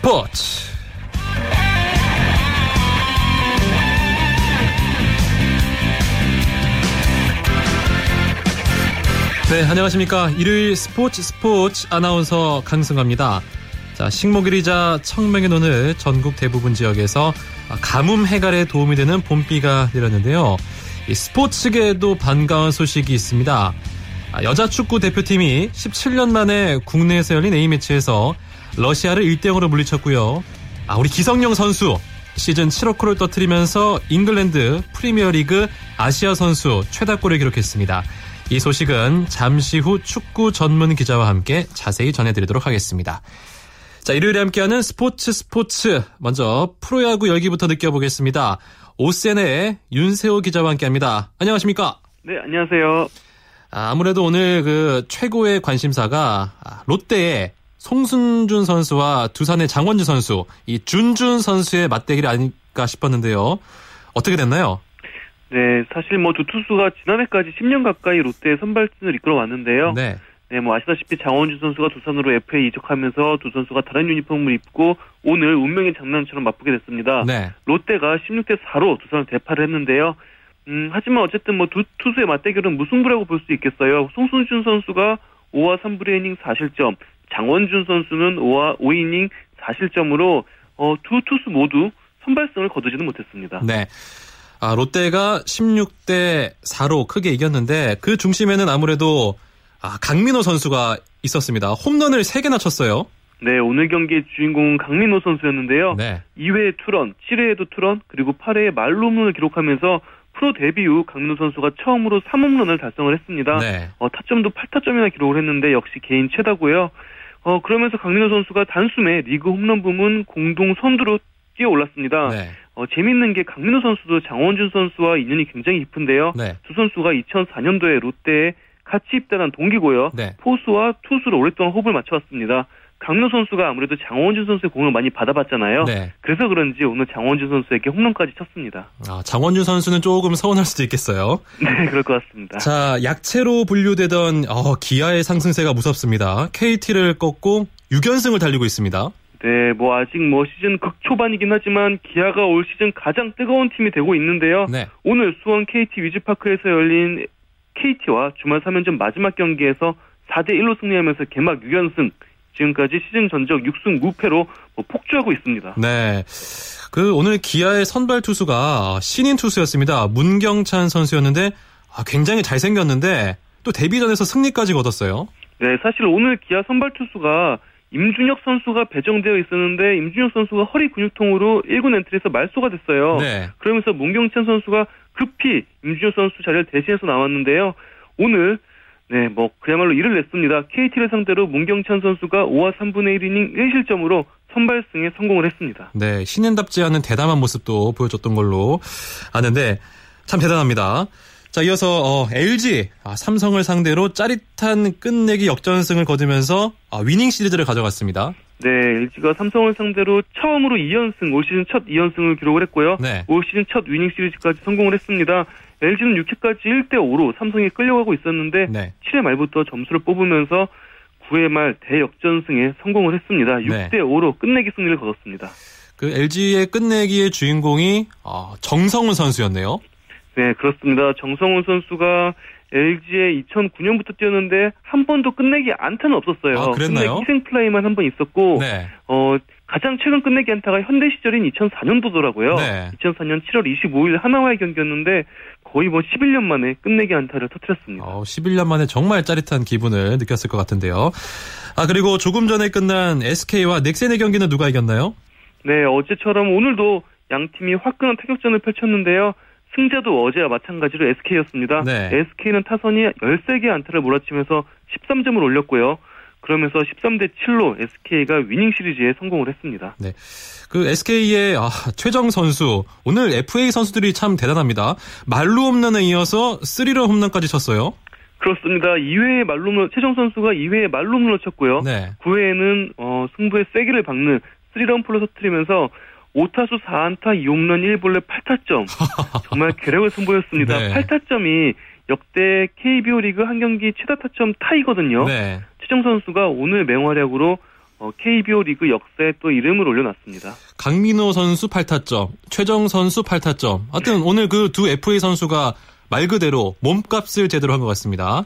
스포츠 네, 안녕하십니까. 일요일 스포츠 스포츠 아나운서 강승갑니다. 자, 식목일이자 청명의 오늘 전국 대부분 지역에서 가뭄 해갈에 도움이 되는 봄비가 내렸는데요. 이 스포츠계에도 반가운 소식이 있습니다. 아, 여자 축구 대표팀이 17년 만에 국내에서 열린 A매치에서 러시아를 1대0으로 물리쳤고요. 아, 우리 기성용 선수 시즌 7억 골을 터뜨리면서 잉글랜드 프리미어리그 아시아 선수 최다골을 기록했습니다. 이 소식은 잠시 후 축구 전문 기자와 함께 자세히 전해드리도록 하겠습니다. 자, 일요일에 함께하는 스포츠 스포츠. 먼저 프로야구 열기부터 느껴보겠습니다. 오센의 윤세호 기자와 함께합니다. 안녕하십니까? 네, 안녕하세요. 아, 무래도 오늘 그 최고의 관심사가 롯데의 송순준 선수와 두산의 장원주 선수, 이 준준 선수의 맞대결이 아닐까 싶었는데요. 어떻게 됐나요? 네, 사실 뭐 두 투수가 지난해까지 10년 가까이 롯데의 선발진을 이끌어 왔는데요. 네. 네, 뭐 아시다시피 장원준 선수가 두산으로 FA 이적하면서 두 선수가 다른 유니폼을 입고 오늘 운명의 장난처럼 맞붙게 됐습니다. 네. 롯데가 16대 4로 두산을 대파를 했는데요. 음, 하지만 어쨌든 뭐 두 투수의 맞대결은 무승부라고 볼 수 있겠어요. 송순준 선수가 5와 3분의 이닝 4실점, 장원준 선수는 5와 5이닝 4실점으로 어, 두 투수 모두 선발승을 거두지는 못했습니다. 네. 아, 롯데가 16대 4로 크게 이겼는데 그 중심에는 아무래도 아, 강민호 선수가 있었습니다. 홈런을 3개나 쳤어요. 네, 오늘 경기의 주인공은 강민호 선수였는데요. 네. 2회에 투런, 7회에도 투런, 그리고 8회에 말홈런을 기록하면서 프로 데뷔 후 강민호 선수가 처음으로 3홈런을 달성을 했습니다. 네. 어, 타점도 8타점이나 기록을 했는데 역시 개인 최다고요. 어, 그러면서 강민호 선수가 단숨에 리그 홈런 부문 공동 선두로 뛰어 올랐습니다. 네. 어, 재밌는 게 강민호 선수도 장원준 선수와 인연이 굉장히 깊은데요. 네. 두 선수가 2004년도에 롯데에 같이 입단한 동기고요. 네. 포수와 투수로 오랫동안 호흡을 맞춰왔습니다. 강민호 선수가 아무래도 장원준 선수의 공을 많이 받아봤잖아요. 네. 그래서 그런지 오늘 장원준 선수에게 홈런까지 쳤습니다. 아, 장원준 선수는 조금 서운할 수도 있겠어요. 네, 그럴 것 같습니다. 자, 약체로 분류되던 어, 기아의 상승세가 무섭습니다. KT를 꺾고 6연승을 달리고 있습니다. 네, 뭐 아직 뭐 시즌 극초반이긴 하지만 기아가 올 시즌 가장 뜨거운 팀이 되고 있는데요. 네. 오늘 수원 KT 위즈파크에서 열린 KT와 주말 3연전 마지막 경기에서 4대 1로 승리하면서 개막 6연승, 지금까지 시즌 전적 6승 무패로 뭐 폭주하고 있습니다. 네. 그 오늘 기아의 선발 투수가 신인 투수였습니다. 문경찬 선수였는데 아, 굉장히 잘생겼는데 또 데뷔전에서 승리까지 거뒀어요. 네, 사실 오늘 기아 선발 투수가 임준혁 선수가 배정되어 있었는데 임준혁 선수가 허리 근육통으로 1군 엔트리에서 말소가 됐어요. 네. 그러면서 문경찬 선수가 급히 임준혁 선수 자리를 대신해서 나왔는데요. 오늘 네, 뭐 그야말로 일을 냈습니다. KT를 상대로 문경찬 선수가 5와 3분의 1이닝 1실점으로 선발승에 성공을 했습니다. 네, 신인답지 않은 대담한 모습도 보여줬던 걸로 아는데 참 대단합니다. 자, 이어서 어, LG 아, 삼성을 상대로 짜릿한 끝내기 역전승을 거두면서 아, 위닝 시리즈를 가져갔습니다. 네, LG가 삼성을 상대로 처음으로 2연승, 올 시즌 첫 2연승을 기록을 했고요. 네. 올 시즌 첫 위닝 시리즈까지 성공을 했습니다. LG는 6회까지 1대 5로 삼성이 끌려가고 있었는데 네. 7회 말부터 점수를 뽑으면서 9회 말 대역전승에 성공을 했습니다. 6대 5로 끝내기 승리를 거뒀습니다. 그 LG의 끝내기의 주인공이 어, 정성훈 선수였네요. 네, 그렇습니다. 정성훈 선수가 LG에 2009년부터 뛰었는데 한 번도 끝내기 안타는 없었어요. 아, 그랬나요? 희생 플라이만 한 번 있었고 네. 어 가장 최근 끝내기 안타가 현대 시절인 2004년도더라고요. 네. 2004년 7월 25일 한화와의 경기였는데 거의 뭐 11년 만에 끝내기 안타를 터뜨렸습니다. 어, 11년 만에 정말 짜릿한 기분을 느꼈을 것 같은데요. 아 그리고 조금 전에 끝난 SK와 넥센의 경기는 누가 이겼나요? 네, 어제처럼 오늘도 양 팀이 화끈한 타격전을 펼쳤는데요. 승자도 어제와 마찬가지로 SK였습니다. 네. SK는 타선이 13개 안타를 몰아치면서 13점을 올렸고요. 그러면서 13대 7로 SK가 위닝 시리즈에 성공을 했습니다. 네. 그 SK의 아, 최정 선수 오늘 FA 선수들이 참 대단합니다. 말루 홈런에 이어서 3런 홈런까지 쳤어요. 그렇습니다. 2회에 말룸을 최정 선수가 2회에 말룸을 쳤고요. 네. 9회에는 어, 승부의 세기를 박는 3런 풀로 터트리면서 5타수 4안타 2홈런 1볼넷 8타점. 정말 괴력을 선보였습니다. 네. 8타점이 역대 KBO 리그 한 경기 최다 타점 타이거든요. 네. 최정 선수가 오늘 맹활약으로 어, KBO 리그 역사에 또 이름을 올려놨습니다. 강민호 선수 8타점, 최정 선수 8타점. 하여튼 오늘 그 두 FA 선수가 말 그대로 몸값을 제대로 한 것 같습니다.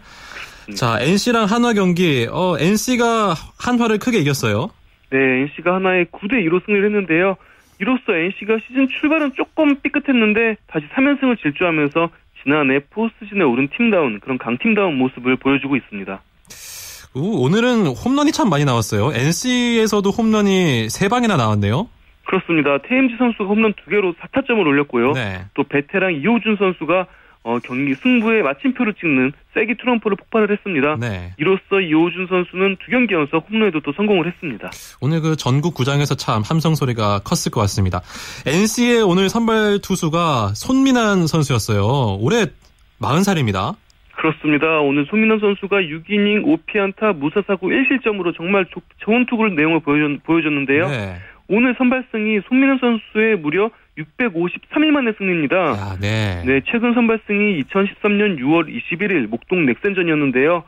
음. 자, NC랑 한화 경기, 어, NC가 한화를 크게 이겼어요. 네, NC가 한화에 9대 2로 승리를 했는데요. 이로써 NC가 시즌 출발은 조금 삐끗했는데 다시 3연승을 질주하면서 지난해 포스트 시즌에 오른 팀다운 그런 강팀다운 모습을 보여주고 있습니다. 오늘은 홈런이 참 많이 나왔어요. NC에서도 홈런이 3방이나 나왔네요. 그렇습니다. 테임즈 선수가 홈런 2개로 4타점을 올렸고요. 네. 또 베테랑 이호준 선수가 어, 경기 승부에 마침표를 찍는 세기 트럼프를 폭발을 했습니다. 네. 이로써 이호준 선수는 두 경기 연속 홈런에도 또 성공을 했습니다. 오늘 그 전국 구장에서 참 함성 소리가 컸을 것 같습니다. NC의 오늘 선발 투수가 손민환 선수였어요. 올해 40살입니다. 그렇습니다. 오늘 손민환 선수가 6이닝 5피안타 무사사구 1실점으로 정말 좋은 투구를 내용을 보여줬, 는데요 네. 오늘 선발승이 손민환 선수의 무려 653일 만의 승리입니다. 아, 네. 네, 최근 선발승이 2013년 6월 21일 목동 넥센전이었는데요.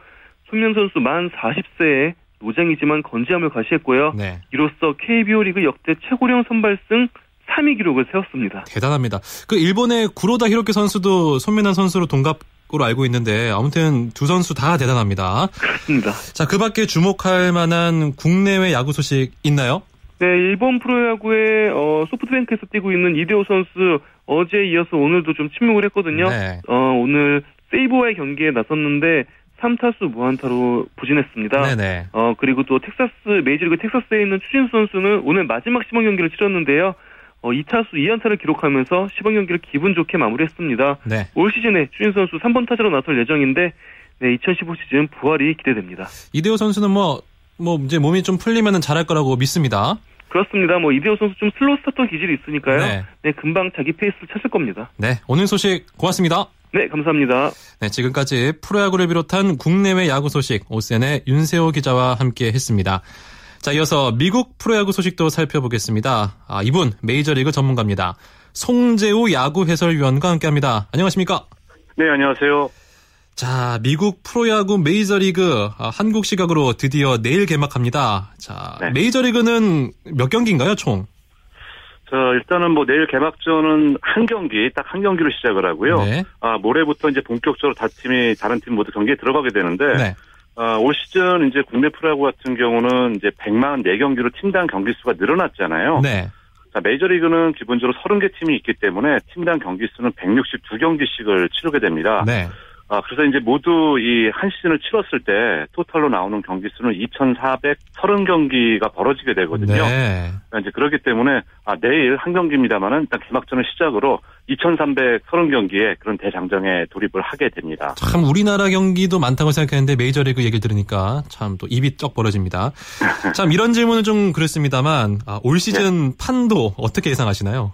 손민 선수 만 40세에 노장이지만 건지함을 과시했고요. 네. 이로써 KBO 리그 역대 최고령 선발승 3위 기록을 세웠습니다. 대단합니다. 그 일본의 구로다 히로키 선수도 손민환 선수로 동갑 으로 알고 있는데 아무튼 두 선수 다 대단합니다. 그렇습니다. 자, 그 밖에 주목할 만한 국내외 야구 소식 있나요? 네, 일본 프로야구의 어, 소프트뱅크에서 뛰고 있는 이대호 선수 어제 이어서 오늘도 좀 침묵을 했거든요. 네. 어, 오늘 세이버와의 경기에 나섰는데 3타수 무안타로 부진했습니다. 네네. 어, 그리고 또 텍사스 메이저리그 텍사스에 있는 추신수 선수는 오늘 마지막 시범 경기를 치렀는데요. 어, 2타수 2안타를 기록하면서 시범 경기를 기분 좋게 마무리했습니다. 네. 올 시즌에 추신수 선수 3번 타자로 나설 예정인데 네, 2015 시즌 부활이 기대됩니다. 이대호 선수는 뭐 뭐 이제 몸이 좀 풀리면 잘할 거라고 믿습니다. 그렇습니다. 뭐 이대호 선수 좀 slow starter 기질이 있으니까요. 네. 네, 금방 자기 페이스를 찾을 겁니다. 네, 오늘 소식 고맙습니다. 네, 감사합니다. 네, 지금까지 프로야구를 비롯한 국내외 야구 소식 OSEN의 윤세호 기자와 함께 했습니다. 자, 이어서 미국 프로야구 소식도 살펴보겠습니다. 아, 이분 메이저리그 전문가입니다. 송재우 야구 해설위원과 함께합니다. 안녕하십니까? 네, 안녕하세요. 자, 미국 프로야구 메이저리그 아, 한국 시각으로 드디어 내일 개막합니다. 자, 네. 메이저리그는 몇 경기인가요, 총? 자, 일단은 뭐 내일 개막전은 한 경기, 딱 한 경기로 시작을 하고요. 네. 아, 모레부터 이제 본격적으로 다 팀이, 다른 팀 모두 경기에 들어가게 되는데, 네. 아, 올 시즌 이제 국내 프로야구 같은 경우는 이제 100만 4경기로 팀당 경기 수가 늘어났잖아요. 네. 자, 메이저리그는 기본적으로 30개 팀이 있기 때문에 팀당 경기 수는 162경기씩을 치르게 됩니다. 네. 아, 그래서 이제 모두 이 한 시즌을 치렀을 때 토탈로 나오는 경기 수는 2,430경기가 벌어지게 되거든요. 네. 그러니까 이제 그렇기 때문에 아, 내일 한 경기입니다만은 일단 개막전을 시작으로 2,330경기에 그런 대장정에 돌입을 하게 됩니다. 참 우리나라 경기도 많다고 생각했는데 메이저리그 얘기 들으니까 참 또 입이 쩍 벌어집니다. 참 이런 질문은 좀 그랬습니다만 아, 올 시즌 네. 판도 어떻게 예상하시나요?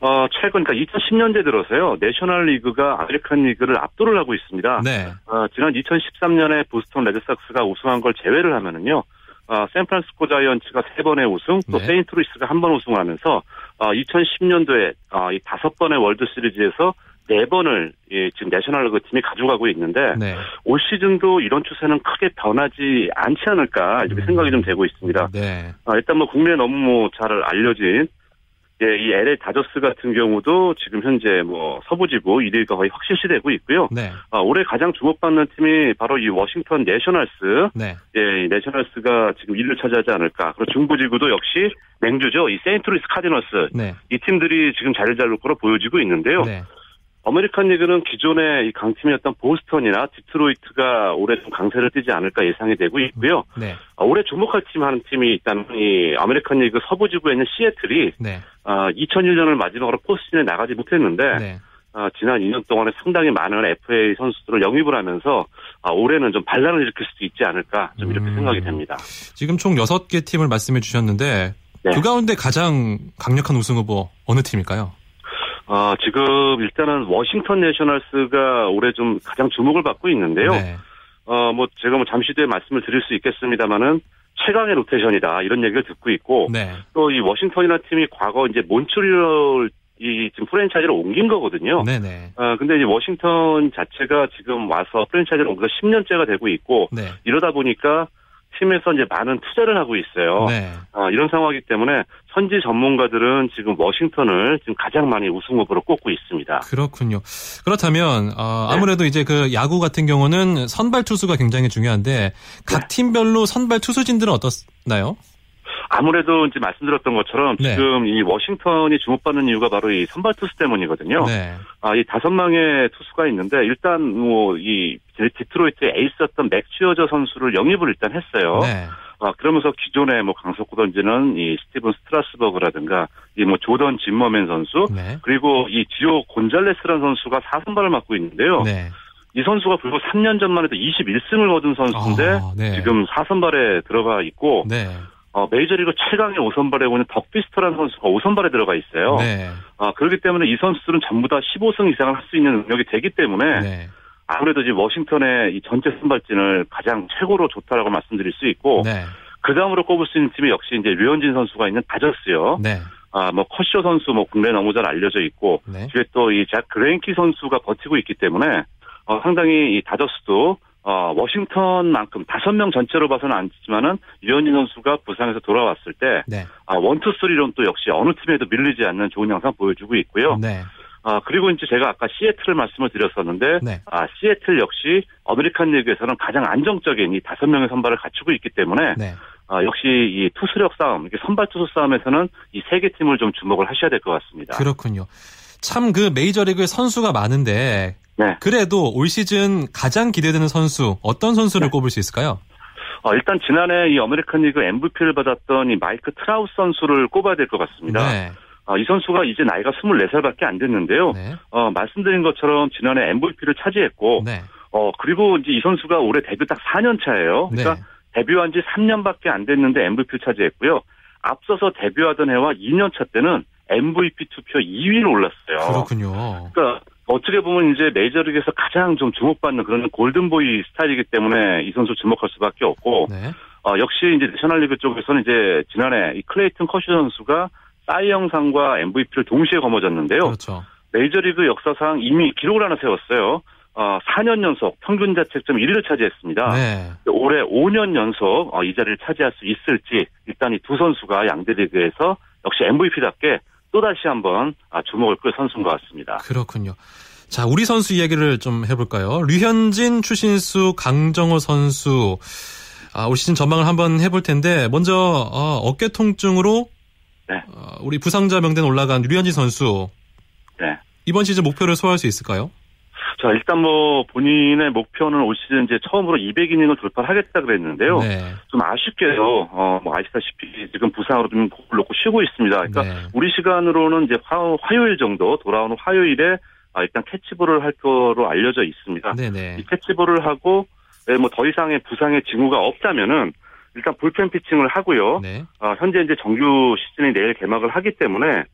어, 최근, 그러니까 2010년대 들어서요, 내셔널 리그가 아메리칸 리그를 압도를 하고 있습니다. 네. 어, 지난 2013년에 보스턴 레드삭스가 우승한 걸 제외를 하면은요, 어, 샌프란시스코 자이언츠가 세 번의 우승, 또 네. 세인트루이스가 한 번 우승하면서, 어, 2010년도에, 어, 이 다섯 번의 월드 시리즈에서 네 번을 예, 지금 내셔널 리그 팀이 가져가고 있는데 네. 올 시즌도 이런 추세는 크게 변하지 않지 않을까 이렇게 음. 생각이 좀 되고 있습니다. 네. 아, 일단 뭐 국내에 너무 뭐 잘 알려진 예, 이 LA 다저스 같은 경우도 지금 현재 뭐 서부지구 1위가 거의 확실시되고 있고요. 네. 아, 올해 가장 주목받는 팀이 바로 이 워싱턴 내셔널스. 네. 예, 이 내셔널스가 지금 1위를 차지하지 않을까. 그리고 중부지구도 역시 맹주죠. 이 세인트루이스 카디너스. 네. 이 팀들이 지금 자리를 잡을 거로 보여지고 있는데요. 네. 아메리칸 리그는 기존의 이 강팀이었던 보스턴이나 디트로이트가 올해 좀 강세를 띠지 않을까 예상이 되고 있고요. 네. 아, 올해 주목할 팀 하는 팀이 있다면 이 아메리칸 리그 서부 지구에 있는 시애틀이 네. 아, 2001년을 마지막으로 포스트에 나가지 못했는데 네. 아, 지난 2년 동안에 상당히 많은 FA 선수들을 영입을 하면서 아, 올해는 좀 반란을 일으킬 수도 있지 않을까 좀 이렇게 음, 생각이 됩니다. 지금 총 6개 팀을 말씀해 주셨는데 네. 그 가운데 가장 강력한 우승 후보 어느 팀일까요? 아, 지금 일단은 워싱턴 내셔널스가 올해 좀 가장 주목을 받고 있는데요. 네. 어, 뭐 제가 뭐 잠시 뒤에 말씀을 드릴 수 있겠습니다만은 최강의 로테이션이다 이런 얘기를 듣고 있고 네. 또이 워싱턴이나 팀이 과거 이제 몬트리올 이 지금 프랜차이즈를 옮긴 거거든요. 네네. 어, 근데 이제 워싱턴 자체가 지금 와서 프랜차이즈를 옮겨서 10년째가 되고 있고 네. 이러다 보니까 팀에서 이제 많은 투자를 하고 있어요. 네. 어, 이런 상황이기 때문에 선지 전문가들은 지금 워싱턴을 지금 가장 많이 우승 후보로 꼽고 있습니다. 그렇군요. 그렇다면 어, 네. 아무래도 네. 이제 그 야구 같은 경우는 선발 투수가 굉장히 중요한데 각 네. 팀별로 선발 투수진들은 어떻나요? 아무래도 이제 말씀드렸던 것처럼 네. 지금 이 워싱턴이 주목받는 이유가 바로 이 선발 투수 때문이거든요. 네. 아, 이 다섯 명의 투수가 있는데 일단 뭐 이 디트로이트의 에이스였던 맥스 슈어저 선수를 영입을 일단 했어요. 네. 아, 그러면서 기존에 뭐 강속구 던지는 이 스티븐 스트라스버그라든가 이 뭐 조던 진머맨 선수 네. 그리고 이 지오 곤잘레스라는 선수가 4선발을 맡고 있는데요. 네. 이 선수가 불과 3년 전만 해도 21승을 거둔 선수인데 아, 네. 지금 4선발에 들어가 있고 네. 어, 메이저리그 최강의 5선발에 오는 덕 피스터라는 선수가 5선발에 들어가 있어요. 네. 어, 그렇기 때문에 이 선수들은 전부 다 15승 이상을 할 수 있는 능력이 되기 때문에 네. 아무래도 지금 워싱턴의 이 전체 선발진을 가장 최고로 좋다라고 말씀드릴 수 있고 네. 그 다음으로 꼽을 수 있는 팀이 역시 이제 류현진 선수가 있는 다저스요. 네. 아, 뭐, 커쇼 선수, 뭐, 국내 너무 잘 알려져 있고, 네. 뒤에 또 이 잭 그레인키 선수가 버티고 있기 때문에, 어, 상당히 이 다저스도 어, 워싱턴만큼 다섯 명 전체로 봐서는 아니지만은 류현진 선수가 부상에서 돌아왔을 때 네. 아, one two three론 또 역시 어느 팀에도 밀리지 않는 좋은 양상 보여주고 있고요. 네. 아, 그리고 이제 제가 아까 시애틀을 말씀을 드렸었는데, 네. 아, 시애틀 역시 아메리칸 리그에서는 가장 안정적인 이 다섯 명의 선발을 갖추고 있기 때문에, 네. 아, 역시 이 투수력 싸움, 이게 선발 투수 싸움에서는 이 세 개 팀을 좀 주목을 하셔야 될 것 같습니다. 그렇군요. 참 그 메이저리그에 선수가 많은데, 네. 그래도 올 시즌 가장 기대되는 선수 어떤 선수를 네. 꼽을 수 있을까요? 어, 일단 지난해 이 아메리칸 리그 MVP를 받았던 이 마이크 트라웃 선수를 꼽아야 될 것 같습니다. 네. 어, 이 선수가 이제 나이가 24살밖에 안 됐는데요. 네. 어, 말씀드린 것처럼 지난해 MVP를 차지했고, 네. 어, 그리고 이제 이 선수가 올해 데뷔 딱 4년 차예요. 그러니까 네. 데뷔한 지 3년밖에 안 됐는데 MVP를 차지했고요. 앞서서 데뷔하던 해와 2년 차 때는 MVP 투표 2위로 올랐어요. 그렇군요. 그러니까 어떻게 보면 이제 메이저리그에서 가장 좀 주목받는 그런 골든보이 스타일이기 때문에 이 선수 주목할 수밖에 없고 네. 어, 역시 이제 내셔널리그 쪽에서는 이제 지난해 이 클레이튼 커쇼 선수가 사이영상과 MVP를 동시에 거머쥐었는데요. 그렇죠. 메이저리그 역사상 이미 기록을 하나 세웠어요. 어, 4년 연속 평균 자책점 1위를 차지했습니다. 네. 올해 5년 연속 어, 이 자리를 차지할 수 있을지 일단 이 두 선수가 양대 리그에서 역시 MVP답게 또다시 한번 아, 주목을 끌 선수인 것 같습니다. 그렇군요. 자, 우리 선수 이야기를 좀 해볼까요? 류현진, 추신수, 강정호 선수. 아, 올 시즌 전망을 한번 해볼 텐데, 먼저, 어, 어깨 통증으로, 네. 어, 우리 부상자 명단 올라간 류현진 선수. 네. 이번 시즌 목표를 소화할 수 있을까요? 자, 일단 뭐 본인의 목표는 올 시즌 이제 처음으로 200이닝을 돌파하겠다 그랬는데요. 네. 좀 아쉽게도 어, 뭐 아시다시피 지금 부상으로 좀 곡을 놓고 쉬고 있습니다. 그러니까 네. 우리 시간으로는 이제 화, 화요일 정도 돌아오는 화요일에 아, 일단 캐치볼을 할 거로 알려져 있습니다. 네네. 네. 이 캐치볼을 하고 네, 뭐더 이상의 부상의 징후가 없다면은 일단 불펜 피칭을 하고요. 네. 어, 현재 이제 정규 시즌이 내일 개막을 하기 때문에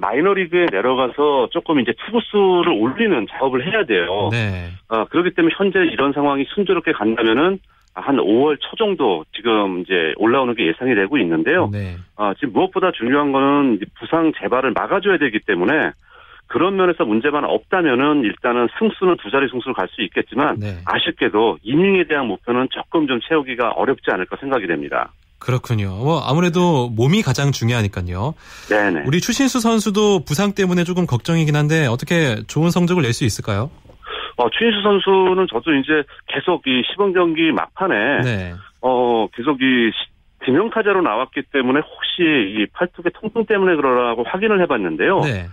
마이너리그에 내려가서 조금 이제 투구수를 올리는 작업을 해야 돼요. 네. 아, 그렇기 때문에 현재 이런 상황이 순조롭게 간다면은 한 5월 초 정도 지금 이제 올라오는 게 예상이 되고 있는데요. 네. 아, 지금 무엇보다 중요한 거는 부상 재발을 막아줘야 되기 때문에 그런 면에서 문제만 없다면은 일단은 승수는 두 자리 승수를 갈수 있겠지만 네. 아쉽게도 이닝에 대한 목표는 조금 좀 채우기가 어렵지 않을까 생각이 됩니다. 그렇군요. 뭐 아무래도 몸이 가장 중요하니까요. 네네. 우리 추신수 선수도 부상 때문에 조금 걱정이긴 한데 어떻게 좋은 성적을 낼 수 있을까요? 어, 추신수 선수는 저도 이제 계속 이 시범 경기 막판에 네. 어 계속 이 지명 타자로 나왔기 때문에 혹시 이 팔뚝의 통증 때문에 그러라고 확인을 해봤는데요. 네.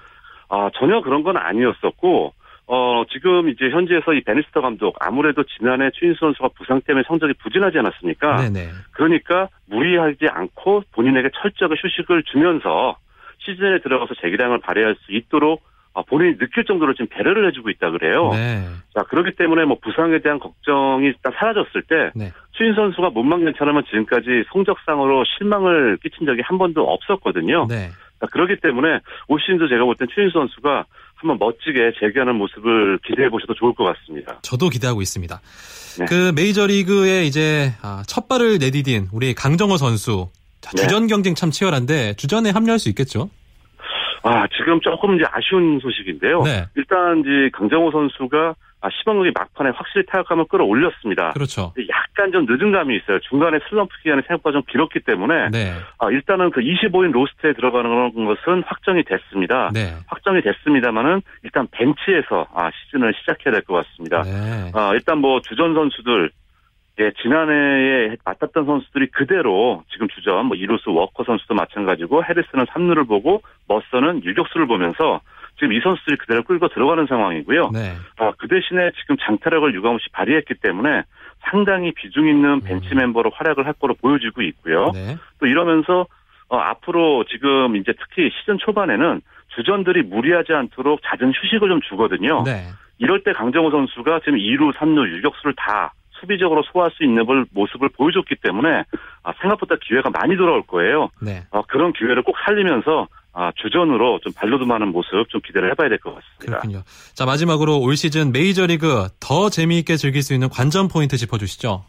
아 전혀 그런 건 아니었었고 어, 지금 이제 현지에서 이 베니스터 감독 아무래도 지난해 추인수 선수가 부상 때문에 성적이 부진하지 않았습니까? 네네. 그러니까 무리하지 않고 본인에게 철저하게 휴식을 주면서 시즌에 들어가서 재기량을 발휘할 수 있도록 어, 본인이 느낄 정도로 지금 배려를 해주고 있다 그래요. 네. 자 그렇기 때문에 뭐 부상에 대한 걱정이 일단 사라졌을 때 네. 추인 선수가 몸만 괜찮으면 지금까지 성적상으로 실망을 끼친 적이 한 번도 없었거든요. 네. 자, 그렇기 때문에 올 시즌도 제가 볼 땐 추인 선수가 한번 멋지게 재기하는 모습을 기대해 보셔도 좋을 것 같습니다. 저도 기대하고 있습니다. 네. 그 메이저리그에 이제 아, 첫 발을 내디딘 우리 강정호 선수 네. 주전 경쟁 참 치열한데 주전에 합류할 수 있겠죠? 아 지금 조금 이제 아쉬운 소식인데요. 네. 일단 이제 강정호 선수가 아, 시범경기 막판에 확실히 타격감을 끌어올렸습니다. 그렇죠. 약간 좀 늦은 감이 있어요. 중간에 슬럼프 기간이 생각보다 좀 길었기 때문에 네. 아, 일단은 그 25인 로스트에 들어가는 것은 확정이 됐습니다. 네. 확정이 됐습니다만은 일단 벤치에서 아, 시즌을 시작해야 될 것 같습니다. 네. 아, 일단 뭐 주전 선수들 예, 지난해에 맡았던 선수들이 그대로 지금 주전, 뭐, 2루수 워커 선수도 마찬가지고, 해리슨은 3루를 보고, 머서는 유격수를 보면서, 지금 이 선수들이 그대로 끌고 들어가는 상황이고요. 네. 어, 그 대신에 지금 장타력을 유감없이 발휘했기 때문에 상당히 비중 있는 벤치 음. 멤버로 활약을 할 거로 보여지고 있고요. 네. 또 이러면서 어, 앞으로 지금 이제 특히 시즌 초반에는 주전들이 무리하지 않도록 잦은 휴식을 좀 주거든요. 네. 이럴 때 강정호 선수가 지금 2루, 3루 유격수를 다 수비적으로 소화할 수 있는 모습을 보여줬기 때문에 아, 생각보다 기회가 많이 돌아올 거예요. 네. 어, 그런 기회를 꼭 살리면서 아, 주전으로 좀 발로듬하는 모습 좀 기대를 해봐야 될 것 같습니다. 그렇군요. 자 마지막으로 올 시즌 메이저리그 더 재미있게 즐길 수 있는 관전 포인트 짚어주시죠.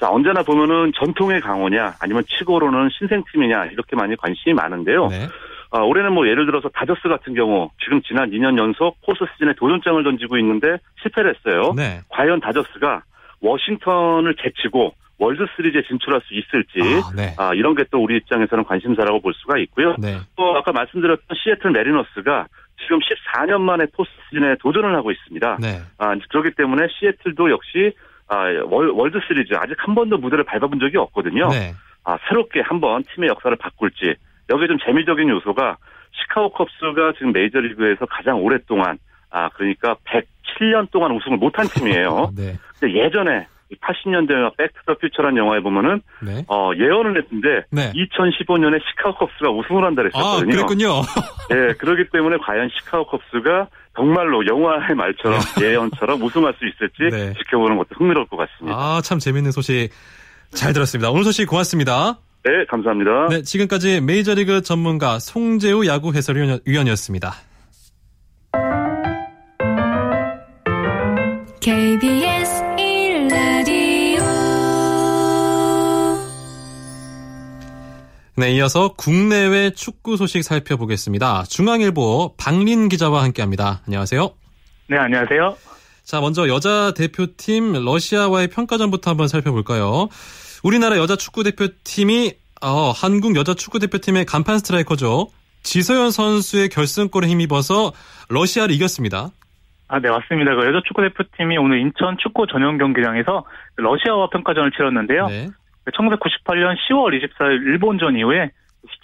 자 언제나 보면은 전통의 강호냐 아니면 치고로는 신생팀이냐 이렇게 많이 관심이 많은데요. 네. 아, 올해는 뭐 예를 들어서 다저스 같은 경우 지금 지난 2년 연속 포스 시즌에 도전장을 던지고 있는데 실패를 했어요. 네. 과연 다저스가 워싱턴을 제치고 월드 시리즈에 진출할 수 있을지 아, 네. 아, 이런 게 또 우리 입장에서는 관심사라고 볼 수가 있고요. 네. 또 아까 말씀드렸던 시애틀 매리너스가 지금 14년 만에 포스트 시즌에 도전을 하고 있습니다. 네. 아, 그렇기 때문에 시애틀도 역시 아, 월, 월드 시리즈 아직 한 번도 무대를 밟아본 적이 없거든요. 네. 아, 새롭게 한번 팀의 역사를 바꿀지 여기에 좀 재미적인 요소가 시카고 컵스가 지금 메이저리그에서 가장 오랫동안 아 그러니까 107년 동안 우승을 못한 팀이에요. 네. 예전에 80년대 영화 백투더 퓨처라는 영화에 보면은 네. 어, 예언을 했는데 네. 2015년에 시카고 컵스가 우승을 한다 그랬었거든요. 아, 그랬군요. 네, 그렇기 때문에 과연 시카고 컵스가 정말로 영화의 말처럼 네. 예언처럼 우승할 수 있을지 네. 지켜보는 것도 흥미로울 것 같습니다. 아, 참 재밌는 소식 잘 들었습니다. 오늘 소식 고맙습니다. 네, 감사합니다. 네, 지금까지 메이저리그 전문가 송재우 야구 해설위원이었습니다. KBS 네, 이어서 국내외 축구 소식 살펴보겠습니다. 중앙일보 박린 기자와 함께합니다. 안녕하세요. 네, 안녕하세요. 자, 먼저 여자 대표팀 러시아와의 평가전부터 한번 살펴볼까요? 우리나라 여자 축구 대표팀이 어, 한국 여자 축구 대표팀의 간판 스트라이커죠. 지소연 선수의 결승골에 힘입어서 러시아를 이겼습니다. 아, 네, 맞습니다. 그 여자 축구 대표팀이 오늘 인천 축구 전용 경기장에서 러시아와 평가전을 치렀는데요. 네. 1998년 10월 24일 일본전 이후에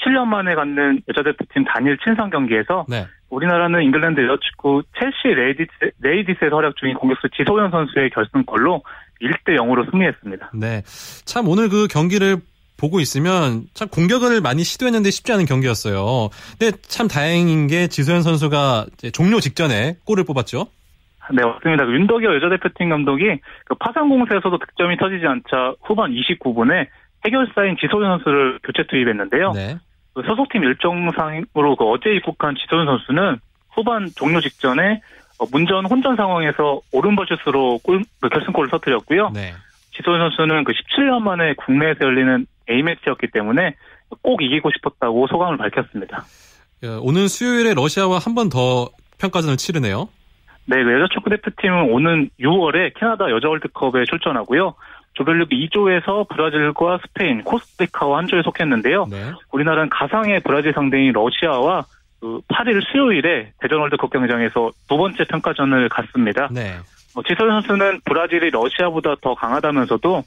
17년 만에 갖는 여자 대표팀 단일 친선 경기에서 네. 우리나라는 잉글랜드 여자축구 첼시 레이디스, 레이디스에서 활약 중인 공격수 지소연 선수의 결승골로 1대 0으로 승리했습니다. 네. 참 오늘 그 경기를 보고 있으면 참 공격을 많이 시도했는데 쉽지 않은 경기였어요. 근데 참 다행인 게 지소연 선수가 종료 직전에 골을 뽑았죠. 네, 맞습니다. 그 윤덕여 여자 대표팀 감독이 그 파상 공세에서도 득점이 터지지 않자 후반 29분에 해결사인 지소연 선수를 교체 투입했는데요. 네. 그 소속팀 일정상으로 그 어제 입국한 지소연 선수는 후반 종료 직전에 어, 문전 혼전 상황에서 오른버슛으로 골, 그 결승골을 터뜨렸고요. 네. 지소연 선수는 그 17년 만에 국내에서 열리는 A매치였기 때문에 꼭 이기고 싶었다고 소감을 밝혔습니다. 오늘 수요일에 러시아와 한 번 더 평가전을 치르네요. 네, 그 여자 축구 대표팀은 오는 6월에 캐나다 여자 월드컵에 출전하고요. 조별리그 2조에서 브라질과 스페인, 코스타리카와 한 조에 속했는데요. 네. 우리나라는 가상의 브라질 상대인 러시아와 그 8일 수요일에 대전 월드컵 경기장에서 두 번째 평가전을 갔습니다. 네. 어, 지선 선수는 브라질이 러시아보다 더 강하다면서도 어,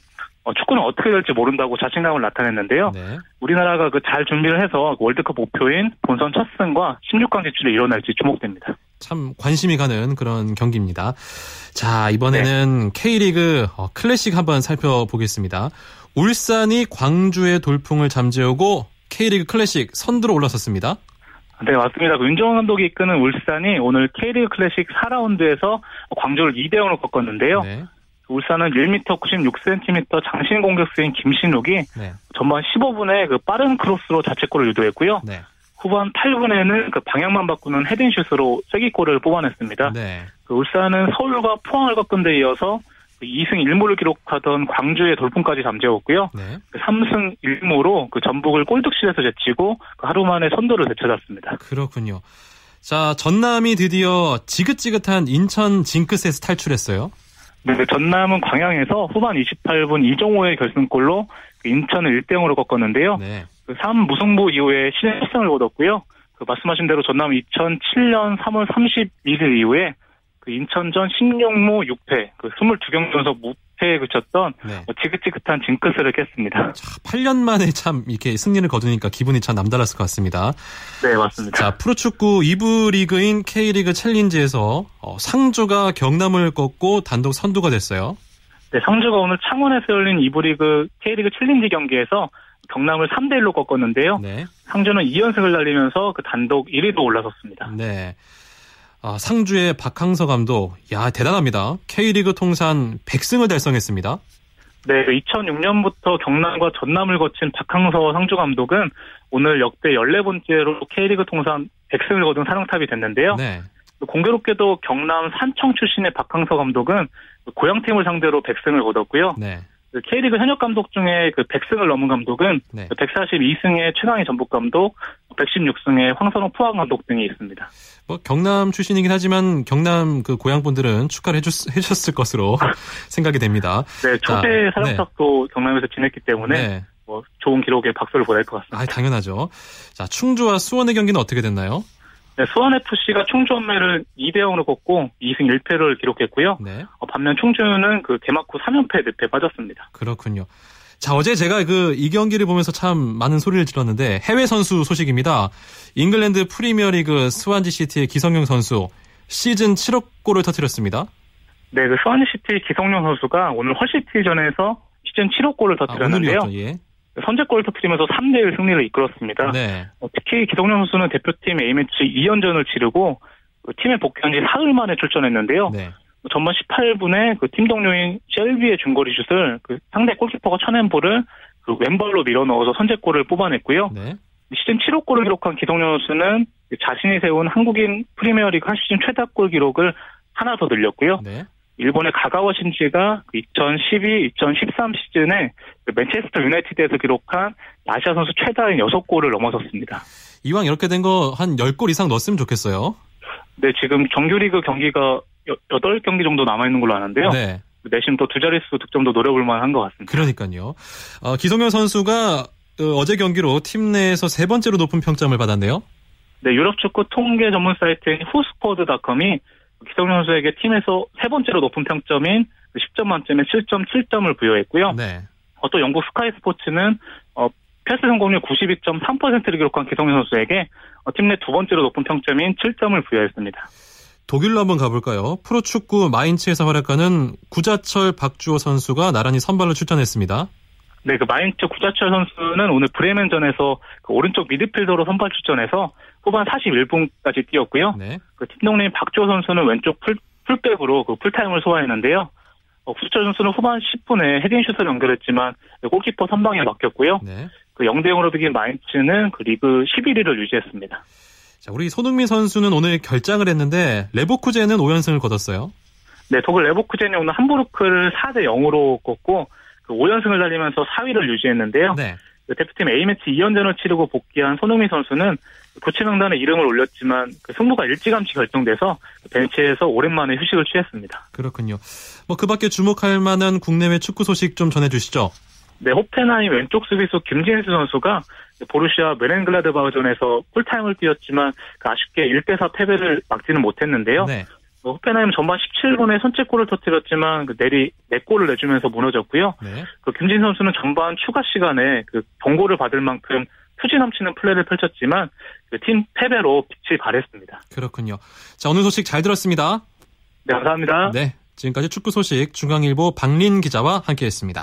축구는 어떻게 될지 모른다고 자신감을 나타냈는데요. 네. 우리나라가 그 잘 준비를 해서 월드컵 목표인 본선 첫 승과 16강 진출이 일어날지 주목됩니다. 참 관심이 가는 그런 경기입니다. 자, 이번에는 네. K리그 어, 클래식 한번 살펴보겠습니다. 울산이 광주의 돌풍을 잠재우고 K리그 클래식 선두로 올라섰습니다. 네, 맞습니다. 그 윤정원 감독이 이끄는 울산이 오늘 K리그 클래식 4라운드에서 광주를 2대 0으로 꺾었는데요. 네. 울산은 1m 96cm 장신 공격수인 김신욱이 네. 전반 15분에 그 빠른 크로스로 자책골을 유도했고요. 네. 후반 8분에는 그 방향만 바꾸는 헤딩슛으로 쐐기골을 뽑아냈습니다. 네. 그 울산은 서울과 포항을 꺾은 데 이어서 2승 그 1무를 기록하던 광주의 돌풍까지 잠재웠고요. 네. 3승 그 1무로 그 전북을 골득실에서 제치고 그 하루 만에 선두를 되찾았습니다. 그렇군요. 자, 전남이 드디어 지긋지긋한 인천 징크스에서 탈출했어요. 네, 전남은 광양에서 후반 28분 이종호의 결승골로 그 인천을 1대 0으로 꺾었는데요. 네. 그 3무승부 이후에 신의 승을 거뒀고요. 그 말씀하신 대로 전남 2007년 3월 31일 이후에 그 인천전 신용무 6패, 그 22경기 연속 무패에 그쳤던 네. 뭐 지긋지긋한 징크스를 깼습니다. 자, 8년 만에 참 이렇게 승리를 거두니까 기분이 참 남달랐을 것 같습니다. 네, 맞습니다. 자, 프로축구 2부 리그인 K리그 챌린지에서 어, 상주가 경남을 꺾고 단독 선두가 됐어요. 네, 상주가 오늘 창원에서 열린 2부 리그 K리그 챌린지 경기에서 경남을 3대 1로 꺾었는데요. 네. 상주는 2연승을 날리면서 그 단독 1위도 올라섰습니다. 네. 아, 상주의 박항서 감독, 야 대단합니다. K리그 통산 100승을 달성했습니다. 네, 2006년부터 경남과 전남을 거친 박항서 상주 감독은 오늘 역대 14번째로 K리그 통산 100승을 거둔 사령탑이 됐는데요. 네. 공교롭게도 경남 산청 출신의 박항서 감독은 고향팀을 상대로 100승을 거뒀고요. 네. 그 K리그 현역 감독 중에 그 100승을 넘은 감독은 네. 142승의 최강희 전북 감독, 116승의 황선홍 포항 감독 등이 있습니다. 뭐 경남 출신이긴 하지만 경남 그 고향 분들은 축하를 해줬, 해주셨을 것으로 생각이 됩니다. 네, 초대 사령탑도 네. 경남에서 지냈기 때문에 네. 뭐 좋은 기록에 박수를 보낼 것 같습니다. 아, 당연하죠. 자, 충주와 수원의 경기는 어떻게 됐나요? 네, 수원FC가 충주 원매를 2대 0으로 꺾고 2승 1패를 기록했고요. 네. 어, 반면 충주는 그 개막 후 3연패 늪에 빠졌습니다. 그렇군요. 자, 어제 제가 그 이 경기를 보면서 참 많은 소리를 질렀는데 해외 선수 소식입니다. 잉글랜드 프리미어리그 스완지 시티의 기성용 선수 시즌 7억 골을 터뜨렸습니다. 네, 그 스완지 시티 기성용 선수가 오늘 헐시티전에서 시즌 7억 골을 아, 터뜨렸는데요. 아, 예. 선제골을 터뜨리면서 3대1 승리를 이끌었습니다. 네. 어, 특히 기성용 선수는 대표팀 A매치 2연전을 치르고 그 팀에 복귀한 지 사흘 만에 출전했는데요. 네. 전반 18분에 그 팀 동료인 셀비의 중거리 슛을 그 상대 골키퍼가 쳐낸 볼을 그 왼발로 밀어 넣어서 선제골을 뽑아냈고요. 네. 시즌 7호 골을 기록한 기성용 선수는 자신이 세운 한국인 프리미어리그 한 시즌 최다 골 기록을 하나 더 늘렸고요. 네. 일본의 가가와 신지가 2012, 2013 시즌에 그 맨체스터 유나이티드에서 기록한 아시아 선수 최다인 6골을 넘어섰습니다. 이왕 이렇게 된 거 한 10골 이상 넣었으면 좋겠어요. 네, 지금 정규리그 경기가 8경기 정도 남아있는 걸로 아는데요. 네. 내심 또 두 자릿수 득점도 노려볼 만한 것 같습니다. 그러니까요. 어, 기성현 선수가 어, 제 경기로 팀 내에서 세 번째로 높은 평점을 받았네요. 네, 유럽 축구 통계 전문 사이트인 후스코드닷컴이 기성용 선수에게 팀에서 세 번째로 높은 평점인 10점 만점에 7.7점을 부여했고요. 네. 어, 또 영국 스카이 스포츠는 어, 패스 성공률 92.3%를 기록한 기성용 선수에게 어, 팀내 두 번째로 높은 평점인 7점을 부여했습니다. 독일로 한번 가볼까요? 프로축구 마인츠에서 활약하는 구자철 박주호 선수가 나란히 선발로 출전했습니다. 네, 그 마인츠 구자철 선수는 오늘 브레멘전에서 그 오른쪽 미드필더로 선발 출전해서 후반 41분까지 뛰었고요. 네. 그 팀 동료인 박주호 선수는 왼쪽 풀, 풀백으로 그 풀타임을 소화했는데요. 어, 구자철 선수는 후반 10분에 헤딩슛을 연결했지만 골키퍼 선방에 막혔고요. 네. 그 0대 0으로 비긴 마인츠는 그 리그 11위를 유지했습니다. 자, 우리 손흥민 선수는 오늘 결장을 했는데 레버쿠젠은 5연승을 거뒀어요. 네, 독일 레버쿠젠이 오늘 함부르크를 4대 0으로 꺾고 그 5연승을 달리면서 4위를 유지했는데요. 네. 그 대표팀 A매치 2연전을 치르고 복귀한 손흥민 선수는 교체 명단에 이름을 올렸지만 그 승부가 일찌감치 결정돼서 벤치에서 오랜만에 휴식을 취했습니다. 그렇군요. 뭐 그밖에 주목할 만한 국내외 축구 소식 좀 전해주시죠. 네, 호펜하임 왼쪽 수비수 김진수 선수가 보루시아 메렌글라드바우전에서 풀타임을 뛰었지만 그 아쉽게 1대 4 패배를 막지는 못했는데요. 네. 뭐 호펜하임 전반 17분에 선제골을 터뜨렸지만 그 내리 4골을 내주면서 무너졌고요. 네. 그 김진 선수는 전반 추가 시간에 그 경고를 받을 만큼 투지 넘치는 플레이를 펼쳤지만 그 팀 패배로 빛이 발했습니다. 그렇군요. 자 오늘 소식 잘 들었습니다. 네 감사합니다. 네 지금까지 축구 소식 중앙일보 박린 기자와 함께했습니다.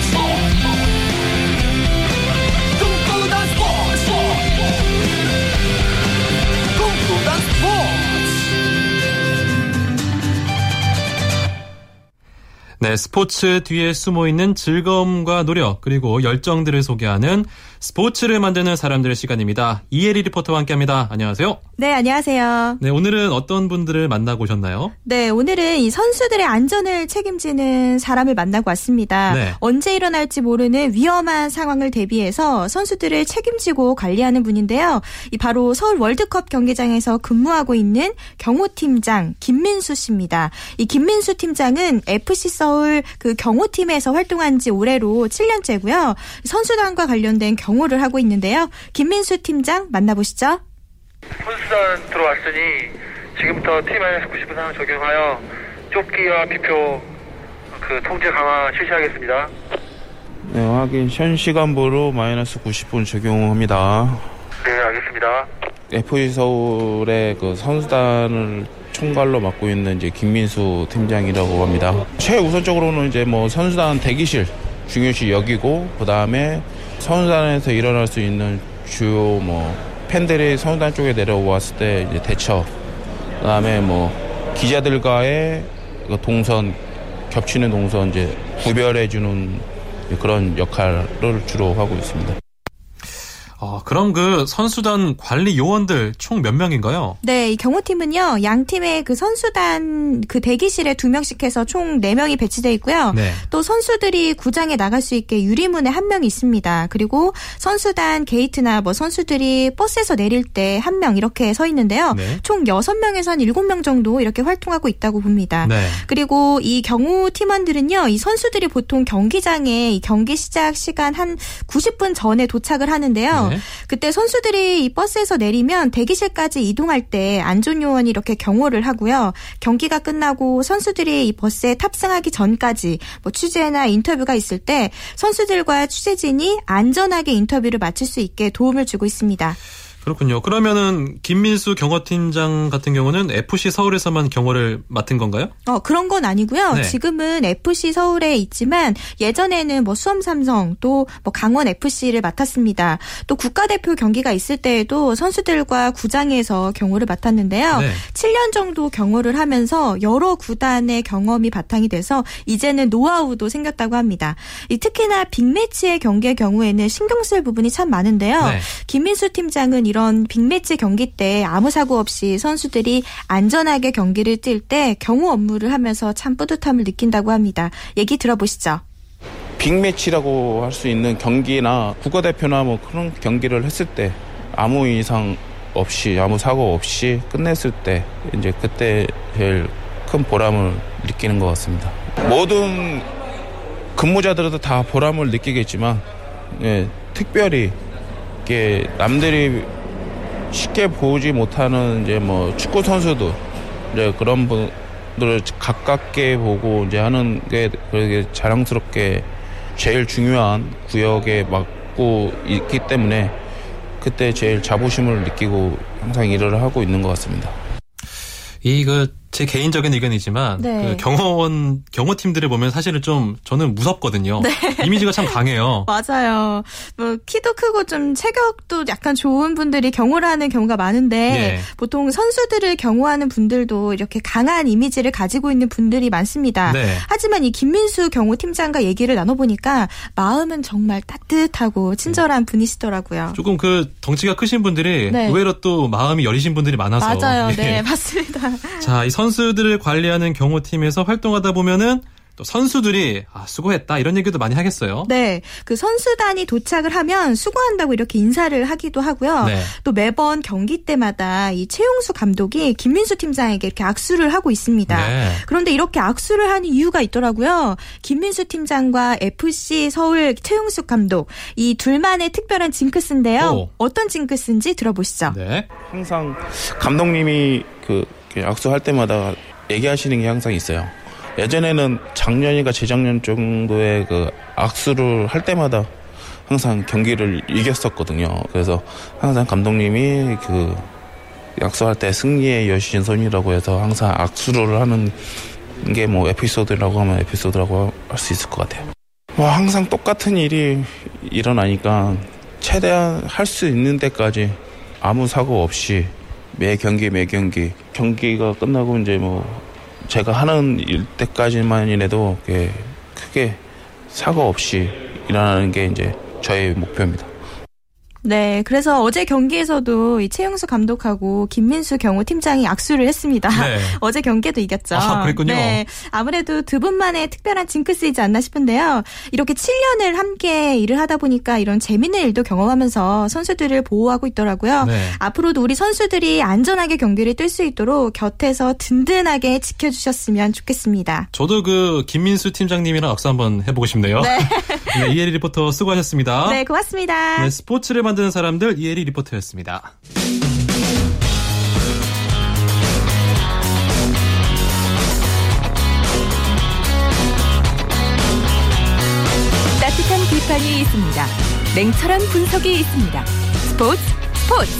네, 스포츠 뒤에 숨어 있는 즐거움과 노력 그리고 열정들을 소개하는 스포츠를 만드는 사람들의 시간입니다. 이혜리 리포터와 함께합니다. 안녕하세요. 네, 안녕하세요. 네, 오늘은 어떤 분들을 만나고 오셨나요? 네, 오늘은 이 선수들의 안전을 책임지는 사람을 만나고 왔습니다. 네. 언제 일어날지 모르는 위험한 상황을 대비해서 선수들을 책임지고 관리하는 분인데요. 이 바로 서울 월드컵 경기장에서 근무하고 있는 경호팀장 김민수 씨입니다. 이 김민수 팀장은 FC 서울 그 경호팀에서 활동한 지 올해로 7년째고요. 선수단과 관련된 경 경호를 하고 있는데요. 김민수 팀장 만나보시죠. 선수단 들어왔으니 지금부터 팀에 90분 상황 적용하여 쫓기와 비표 그 통제 강화 실시하겠습니다. 네, 확인. 현 시간부로 마이너스 90분 적용합니다. 네, 알겠습니다. FE 서울의 그 선수단을 총괄로 맡고 있는 이제 김민수 팀장이라고 합니다. 최우선적으로는 이제 뭐 선수단 대기실 중요시 여기고 그 다음에 선수단에서 일어날 수 있는 주요 뭐 팬들이 선수단 쪽에 내려왔을 때 이제 대처 그 다음에 뭐 기자들과의 그 동선 겹치는 동선 이제 구별해 주는 그런 역할을 주로 하고 있습니다. 어, 그럼 그 선수단 관리 요원들 총 몇 명인가요? 네, 이 경호팀은요, 양 팀의 그 선수단 그 대기실에 두 명씩 해서 총 4명이 배치되어 있고요. 네. 또 선수들이 구장에 나갈 수 있게 유리문에 한 명 있습니다. 그리고 선수단 게이트나 뭐 선수들이 버스에서 내릴 때 한 명 이렇게 서 있는데요. 네. 총 6명에서 한 7명 정도 이렇게 활동하고 있다고 봅니다. 네. 그리고 이 경호 팀원들은요, 이 선수들이 보통 경기장에 이 경기 시작 시간 한 90분 전에 도착을 하는데요. 네. 그때 선수들이 이 버스에서 내리면 대기실까지 이동할 때 안전 요원이 이렇게 경호를 하고요. 경기가 끝나고 선수들이 이 버스에 탑승하기 전까지 뭐 취재나 인터뷰가 있을 때 선수들과 취재진이 안전하게 인터뷰를 마칠 수 있게 도움을 주고 있습니다. 그렇군요. 그러면은 김민수 경호팀장 같은 경우는 FC 서울에서만 경호를 맡은 건가요? 어 그런 건 아니고요. 네. 지금은 FC 서울에 있지만 예전에는 뭐 수험 삼성 또 뭐 강원 FC를 맡았습니다. 또 국가대표 경기가 있을 때에도 선수들과 구장에서 경호를 맡았는데요. 네. 7년 정도 경호를 하면서 여러 구단의 경험이 바탕이 돼서 이제는 노하우도 생겼다고 합니다. 특히나 빅매치의 경기의 경우에는 신경 쓸 부분이 참 많은데요. 네. 김민수 팀장은 이런 빅매치 경기 때 아무 사고 없이 선수들이 안전하게 경기를 뛸 때 경호 업무를 하면서 참 뿌듯함을 느낀다고 합니다. 얘기 들어보시죠. 빅매치라고 할 수 있는 경기나 국가대표나 뭐 그런 경기를 했을 때 아무 이상 없이 아무 사고 없이 끝냈을 때 이제 그때 제일 큰 보람을 느끼는 것 같습니다. 모든 근무자들도 다 보람을 느끼겠지만 예, 특별히 이게 남들이 쉽게 보지 못하는 이제 뭐 축구 선수들 이제 그런 분들을 가깝게 보고 이제 하는 게 그렇게 자랑스럽게 제일 중요한 구역에 맡고 있기 때문에 그때 제일 자부심을 느끼고 항상 일을 하고 있는 것 같습니다. 이그 제 개인적인 의견이지만 네. 그 경호원 경호팀들을 보면 사실은 좀 저는 무섭거든요. 네. 이미지가 참 강해요. 맞아요. 뭐 키도 크고 좀 체격도 약간 좋은 분들이 경호를 하는 경우가 많은데 네. 보통 선수들을 경호하는 분들도 이렇게 강한 이미지를 가지고 있는 분들이 많습니다. 네. 하지만 이 김민수 경호팀장과 얘기를 나눠보니까 마음은 정말 따뜻하고 친절한 분이시더라고요. 조금 그 덩치가 크신 분들이 네. 의외로 또 마음이 여리신 분들이 많아서 맞아요. 네, 예. 맞습니다. 자, 이 선수들을 관리하는 경호팀에서 활동하다 보면은 또 선수들이 아, 수고했다 이런 얘기도 많이 하겠어요. 네. 그 선수단이 도착을 하면 수고한다고 이렇게 인사를 하기도 하고요. 네. 또 매번 경기 때마다 이 최용수 감독이 김민수 팀장에게 이렇게 악수를 하고 있습니다. 네. 그런데 이렇게 악수를 하는 이유가 있더라고요. 김민수 팀장과 FC 서울 최용수 감독 이 둘만의 특별한 징크스인데요. 오. 어떤 징크스인지 들어보시죠. 네. 항상 감독님이 그 악수할 때마다 얘기하시는 게 항상 있어요. 예전에는 작년인가 재작년 정도의 그 악수를 할 때마다 항상 경기를 이겼었거든요. 그래서 항상 감독님이 그 악수할 때 승리의 여신선이라고 해서 항상 악수를 하는 게 뭐 에피소드라고 하면 에피소드라고 할 수 있을 것 같아요. 와, 항상 똑같은 일이 일어나니까 최대한 할 수 있는 데까지 아무 사고 없이 매 경기 매 경기 경기가 끝나고 이제 뭐 제가 하는 일 때까지만이라도 크게 사고 없이 일어나는 게 이제 저의 목표입니다. 네, 그래서 어제 경기에서도 이 최영수 감독하고 김민수 경호 팀장이 악수를 했습니다. 네. 어제 경기도 이겼죠. 아, 그랬군요. 네, 아무래도 두 분만의 특별한 징크스이지 않나 싶은데요. 이렇게 7년을 함께 일을 하다 보니까 이런 재밌는 일도 경험하면서 선수들을 보호하고 있더라고요. 네. 앞으로도 우리 선수들이 안전하게 경기를 뛸 수 있도록 곁에서 든든하게 지켜주셨으면 좋겠습니다. 저도 그 김민수 팀장님이랑 악수 한번 해보고 싶네요. 네. 네 이혜리 리포터 수고하셨습니다. 네, 고맙습니다. 네, 스포츠를 만드는 사람들 이혜리 리포터였습니다. 따뜻한 비판이 있습니다. 냉철한 분석이 있습니다. 스포츠 스포츠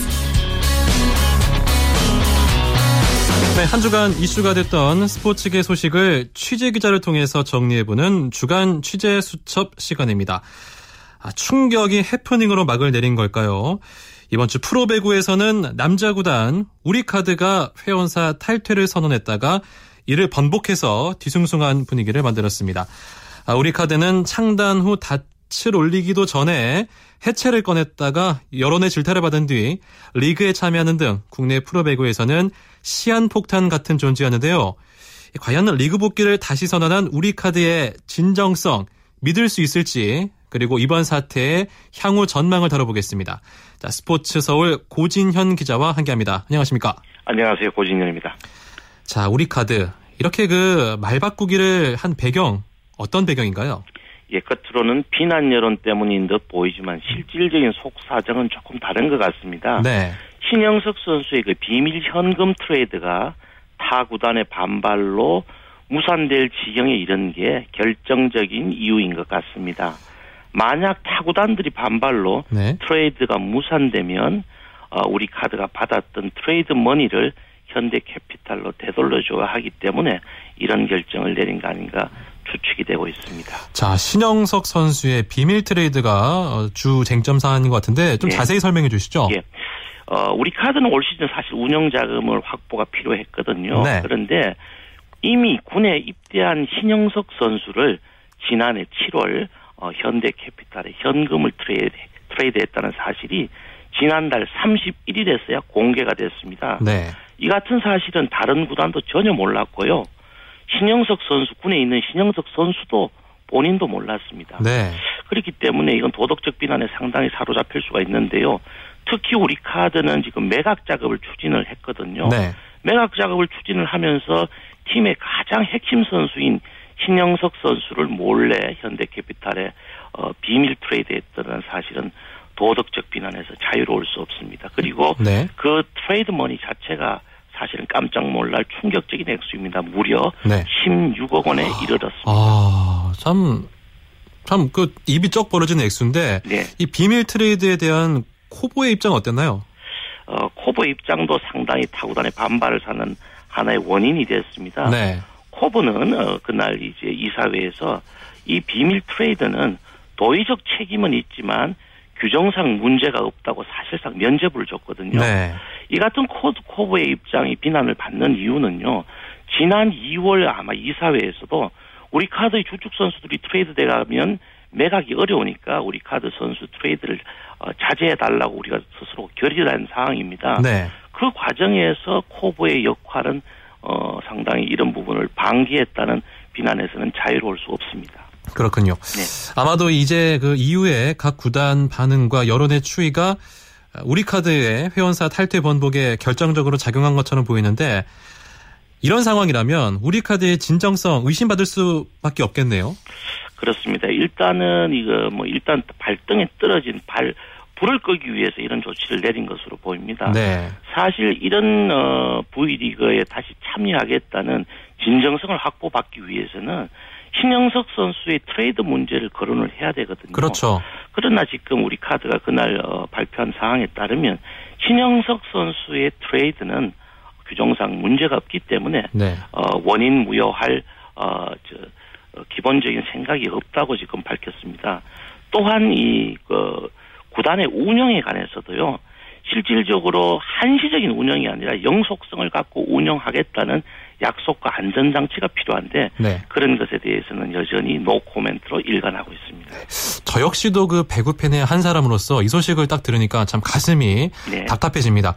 네, 한 주간 이슈가 됐던 스포츠계 소식을 취재 기자를 통해서 정리해보는 주간 취재 수첩 시간입니다. 아, 충격이 해프닝으로 막을 내린 걸까요? 이번 주 프로배구에서는 남자 구단 우리카드가 회원사 탈퇴를 선언했다가 이를 번복해서 뒤숭숭한 분위기를 만들었습니다. 아, 우리카드는 창단 후 닻을 올리기도 전에 해체를 꺼냈다가 여론의 질타를 받은 뒤 리그에 참여하는 등 국내 프로배구에서는 시한폭탄 같은 존재였는데요. 과연 리그 복귀를 다시 선언한 우리카드의 진정성 믿을 수 있을지 그리고 이번 사태의 향후 전망을 다뤄보겠습니다. 자, 스포츠 서울 고진현 기자와 함께합니다. 안녕하십니까? 안녕하세요, 고진현입니다. 자, 우리 카드 이렇게 그 말 바꾸기를 한 배경 어떤 배경인가요? 예, 겉으로는 비난 여론 때문인 듯 보이지만 실질적인 속 사정은 조금 다른 것 같습니다. 네. 신영석 선수의 그 비밀 현금 트레이드가 타 구단의 반발로 무산될 지경에 이른 게 결정적인 이유인 것 같습니다. 만약 타구단들이 반발로 네. 트레이드가 무산되면 어, 우리 카드가 받았던 트레이드 머니를 현대캐피탈로 되돌려줘야 하기 때문에 이런 결정을 내린 거 아닌가 추측이 되고 있습니다. 자 신영석 선수의 비밀 트레이드가 어, 주 쟁점 사안인 것 같은데 좀 예. 자세히 설명해 주시죠. 예. 어, 우리 카드는 올 시즌 사실 운영 자금을 확보가 필요했거든요. 네. 그런데 이미 군에 입대한 신영석 선수를 지난해 7월 어, 현대캐피탈에 현금을 트레이드, 트레이드했다는 사실이 지난달 31일에서야 공개가 됐습니다. 네. 이 같은 사실은 다른 구단도 전혀 몰랐고요. 신영석 선수 군에 있는 신영석 선수도 본인도 몰랐습니다. 네. 그렇기 때문에 이건 도덕적 비난에 상당히 사로잡힐 수가 있는데요. 특히 우리 카드는 지금 매각 작업을 추진을 했거든요. 네. 매각 작업을 추진을 하면서 팀의 가장 핵심 선수인 신영석 선수를 몰래 현대캐피탈에 어, 비밀 트레이드했다는 사실은 도덕적 비난에서 자유로울 수 없습니다. 그리고 네. 그 트레이드 머니 자체가 사실은 깜짝 놀랄 충격적인 액수입니다. 무려 네. 16억 원에 이르렀습니다. 아, 참, 참, 그, 입이 쩍 벌어진 액수인데, 네. 이 비밀 트레이드에 대한 코보의 입장은 어땠나요? 어, 코보 입장도 상당히 타구단의 반발을 사는 하나의 원인이 됐습니다. 네. 코보는 어, 그날 이제 이사회에서 이 비밀 트레이드는 도의적 책임은 있지만 규정상 문제가 없다고 사실상 면죄부를 줬거든요. 네. 이 같은 코드 코보의 입장이 비난을 받는 이유는요. 지난 2월 아마 이사회에서도 우리 카드의 주축 선수들이 트레이드 돼가면 매각이 어려우니까 우리 카드 선수 트레이드를 어, 자제해 달라고 우리가 스스로 결의한 상황입니다. 네. 그 과정에서 코보의 역할은 어, 상당히 이런 부분을 방기했다는 비난에서는 자유로울 수 없습니다. 그렇군요. 네. 아마도 이제 그 이후에 각 구단 반응과 여론의 추이가 우리 카드의 회원사 탈퇴 번복에 결정적으로 작용한 것처럼 보이는데 이런 상황이라면 우리 카드의 진정성 의심받을 수밖에 없겠네요. 그렇습니다. 일단은 이거 뭐 일단 발등에 떨어진 발 불을 끄기 위해서 이런 조치를 내린 것으로 보입니다. 네. 사실 이런 어, V리그에 다시 참여하겠다는 진정성을 확보받기 위해서는 신영석 선수의 트레이드 문제를 거론을 해야 되거든요. 그렇죠. 그러나 지금 우리 카드가 그날 어, 발표한 사항에 따르면 신영석 선수의 트레이드는 규정상 문제가 없기 때문에 네. 어, 원인 무효할 어, 저, 어, 기본적인 생각이 없다고 지금 밝혔습니다. 또한 이 그 구단의 운영에 관해서도요. 실질적으로 한시적인 운영이 아니라 영속성을 갖고 운영하겠다는 약속과 안전장치가 필요한데 네. 그런 것에 대해서는 여전히 노 코멘트로 일관하고 있습니다. 저 역시도 그 배구 팬의 한 사람으로서 이 소식을 딱 들으니까 참 가슴이 네. 답답해집니다.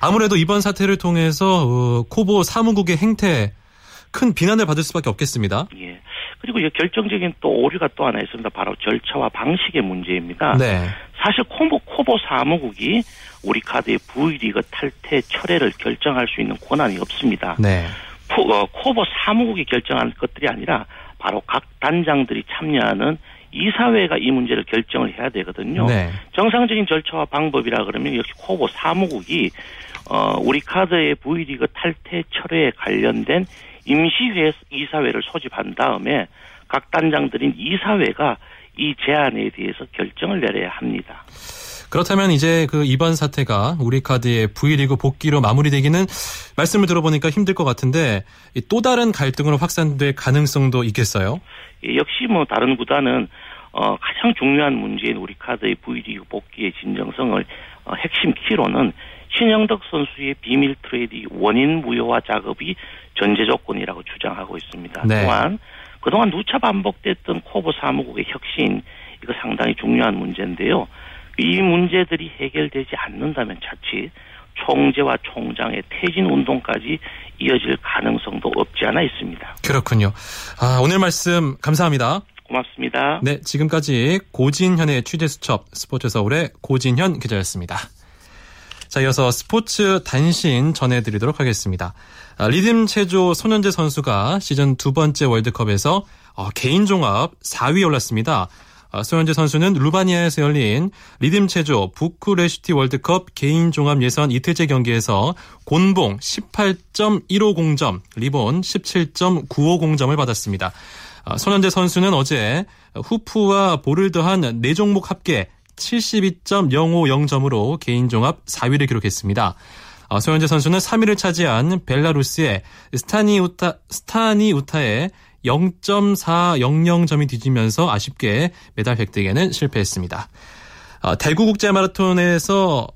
아무래도 이번 사태를 통해서 어, KOVO 사무국의 행태 큰 비난을 받을 수밖에 없겠습니다. 예. 그리고 결정적인 또 오류가 또 하나 있습니다. 바로 절차와 방식의 문제입니다. 네. 사실 KOVO, KOVO 사무국이 우리 카드의 V리그 탈퇴 철회를 결정할 수 있는 권한이 없습니다. 네. 어, KOVO 사무국이 결정하는 것들이 아니라 바로 각 단장들이 참여하는 이사회가 이 문제를 결정을 해야 되거든요. 네. 정상적인 절차와 방법이라 그러면 역시 KOVO 사무국이 어, 우리 카드의 V리그 탈퇴 철회에 관련된 임시회 이사회를 소집한 다음에 각 단장들인 이사회가 이 제안에 대해서 결정을 내려야 합니다. 그렇다면 이제 그 이번 사태가 우리 카드의 V리그 복귀로 마무리되기는 말씀을 들어보니까 힘들 것 같은데 또 다른 갈등으로 확산될 가능성도 있겠어요? 예, 역시 뭐 다른 구단은 어, 가장 중요한 문제인 우리 카드의 V리그 복귀의 진정성을 어, 핵심 키로는 신영석 선수의 비밀 트레이드 원인 무효화 작업이 전제 조건이라고 주장하고 있습니다. 네. 또한 그동안 누차 반복됐던 코보 사무국의 혁신 이거 상당히 중요한 문제인데요. 이 문제들이 해결되지 않는다면 자칫 총재와 총장의 퇴진 운동까지 이어질 가능성도 없지 않아 있습니다. 그렇군요. 아, 오늘 말씀 감사합니다. 고맙습니다. 네, 지금까지 고진현의 취재수첩 스포츠 서울의 고진현 기자였습니다. 자, 이어서 스포츠 단신 전해드리도록 하겠습니다. 아, 리듬 체조 손현재 선수가 시즌 두 번째 월드컵에서 어, 개인 종합 4위에 올랐습니다. 아, 소현재 선수는 루바니아에서 열린 리듬 체조 부쿠레슈티 월드컵 개인 종합 예선 이틀째 경기에서 곤봉 18.150점, 리본 17.950점을 받았습니다. 아, 손현재 선수는 어제 후프와 볼을 더한 4종목 합계 72.050점으로 개인 종합 4위를 기록했습니다. 아, 소현재 선수는 3위를 차지한 벨라루스의 스타니 우타, 스타니 우타의 0.400점이 뒤지면서 아쉽게 메달 획득에는 실패했습니다. 아, 대구 국제 마라톤에서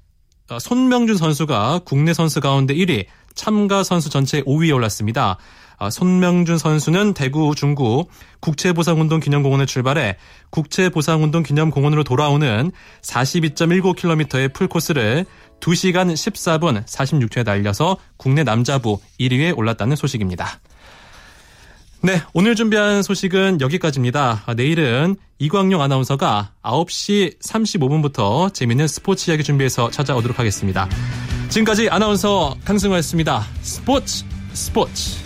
아, 손명준 선수가 국내 선수 가운데 1위, 참가 선수 전체 5위에 올랐습니다. 아, 손명준 선수는 대구 중구 국채보상운동 기념공원을 출발해 국채보상운동 기념공원으로 돌아오는 42.19km의 풀코스를 2시간 14분 46초에 달려서 국내 남자부 1위에 올랐다는 소식입니다. 네, 오늘 준비한 소식은 여기까지입니다. 아, 내일은 이광용 아나운서가 9시 35분부터 재미있는 스포츠 이야기 준비해서 찾아오도록 하겠습니다. 지금까지 아나운서 강승호였습니다. 스포츠 스포츠.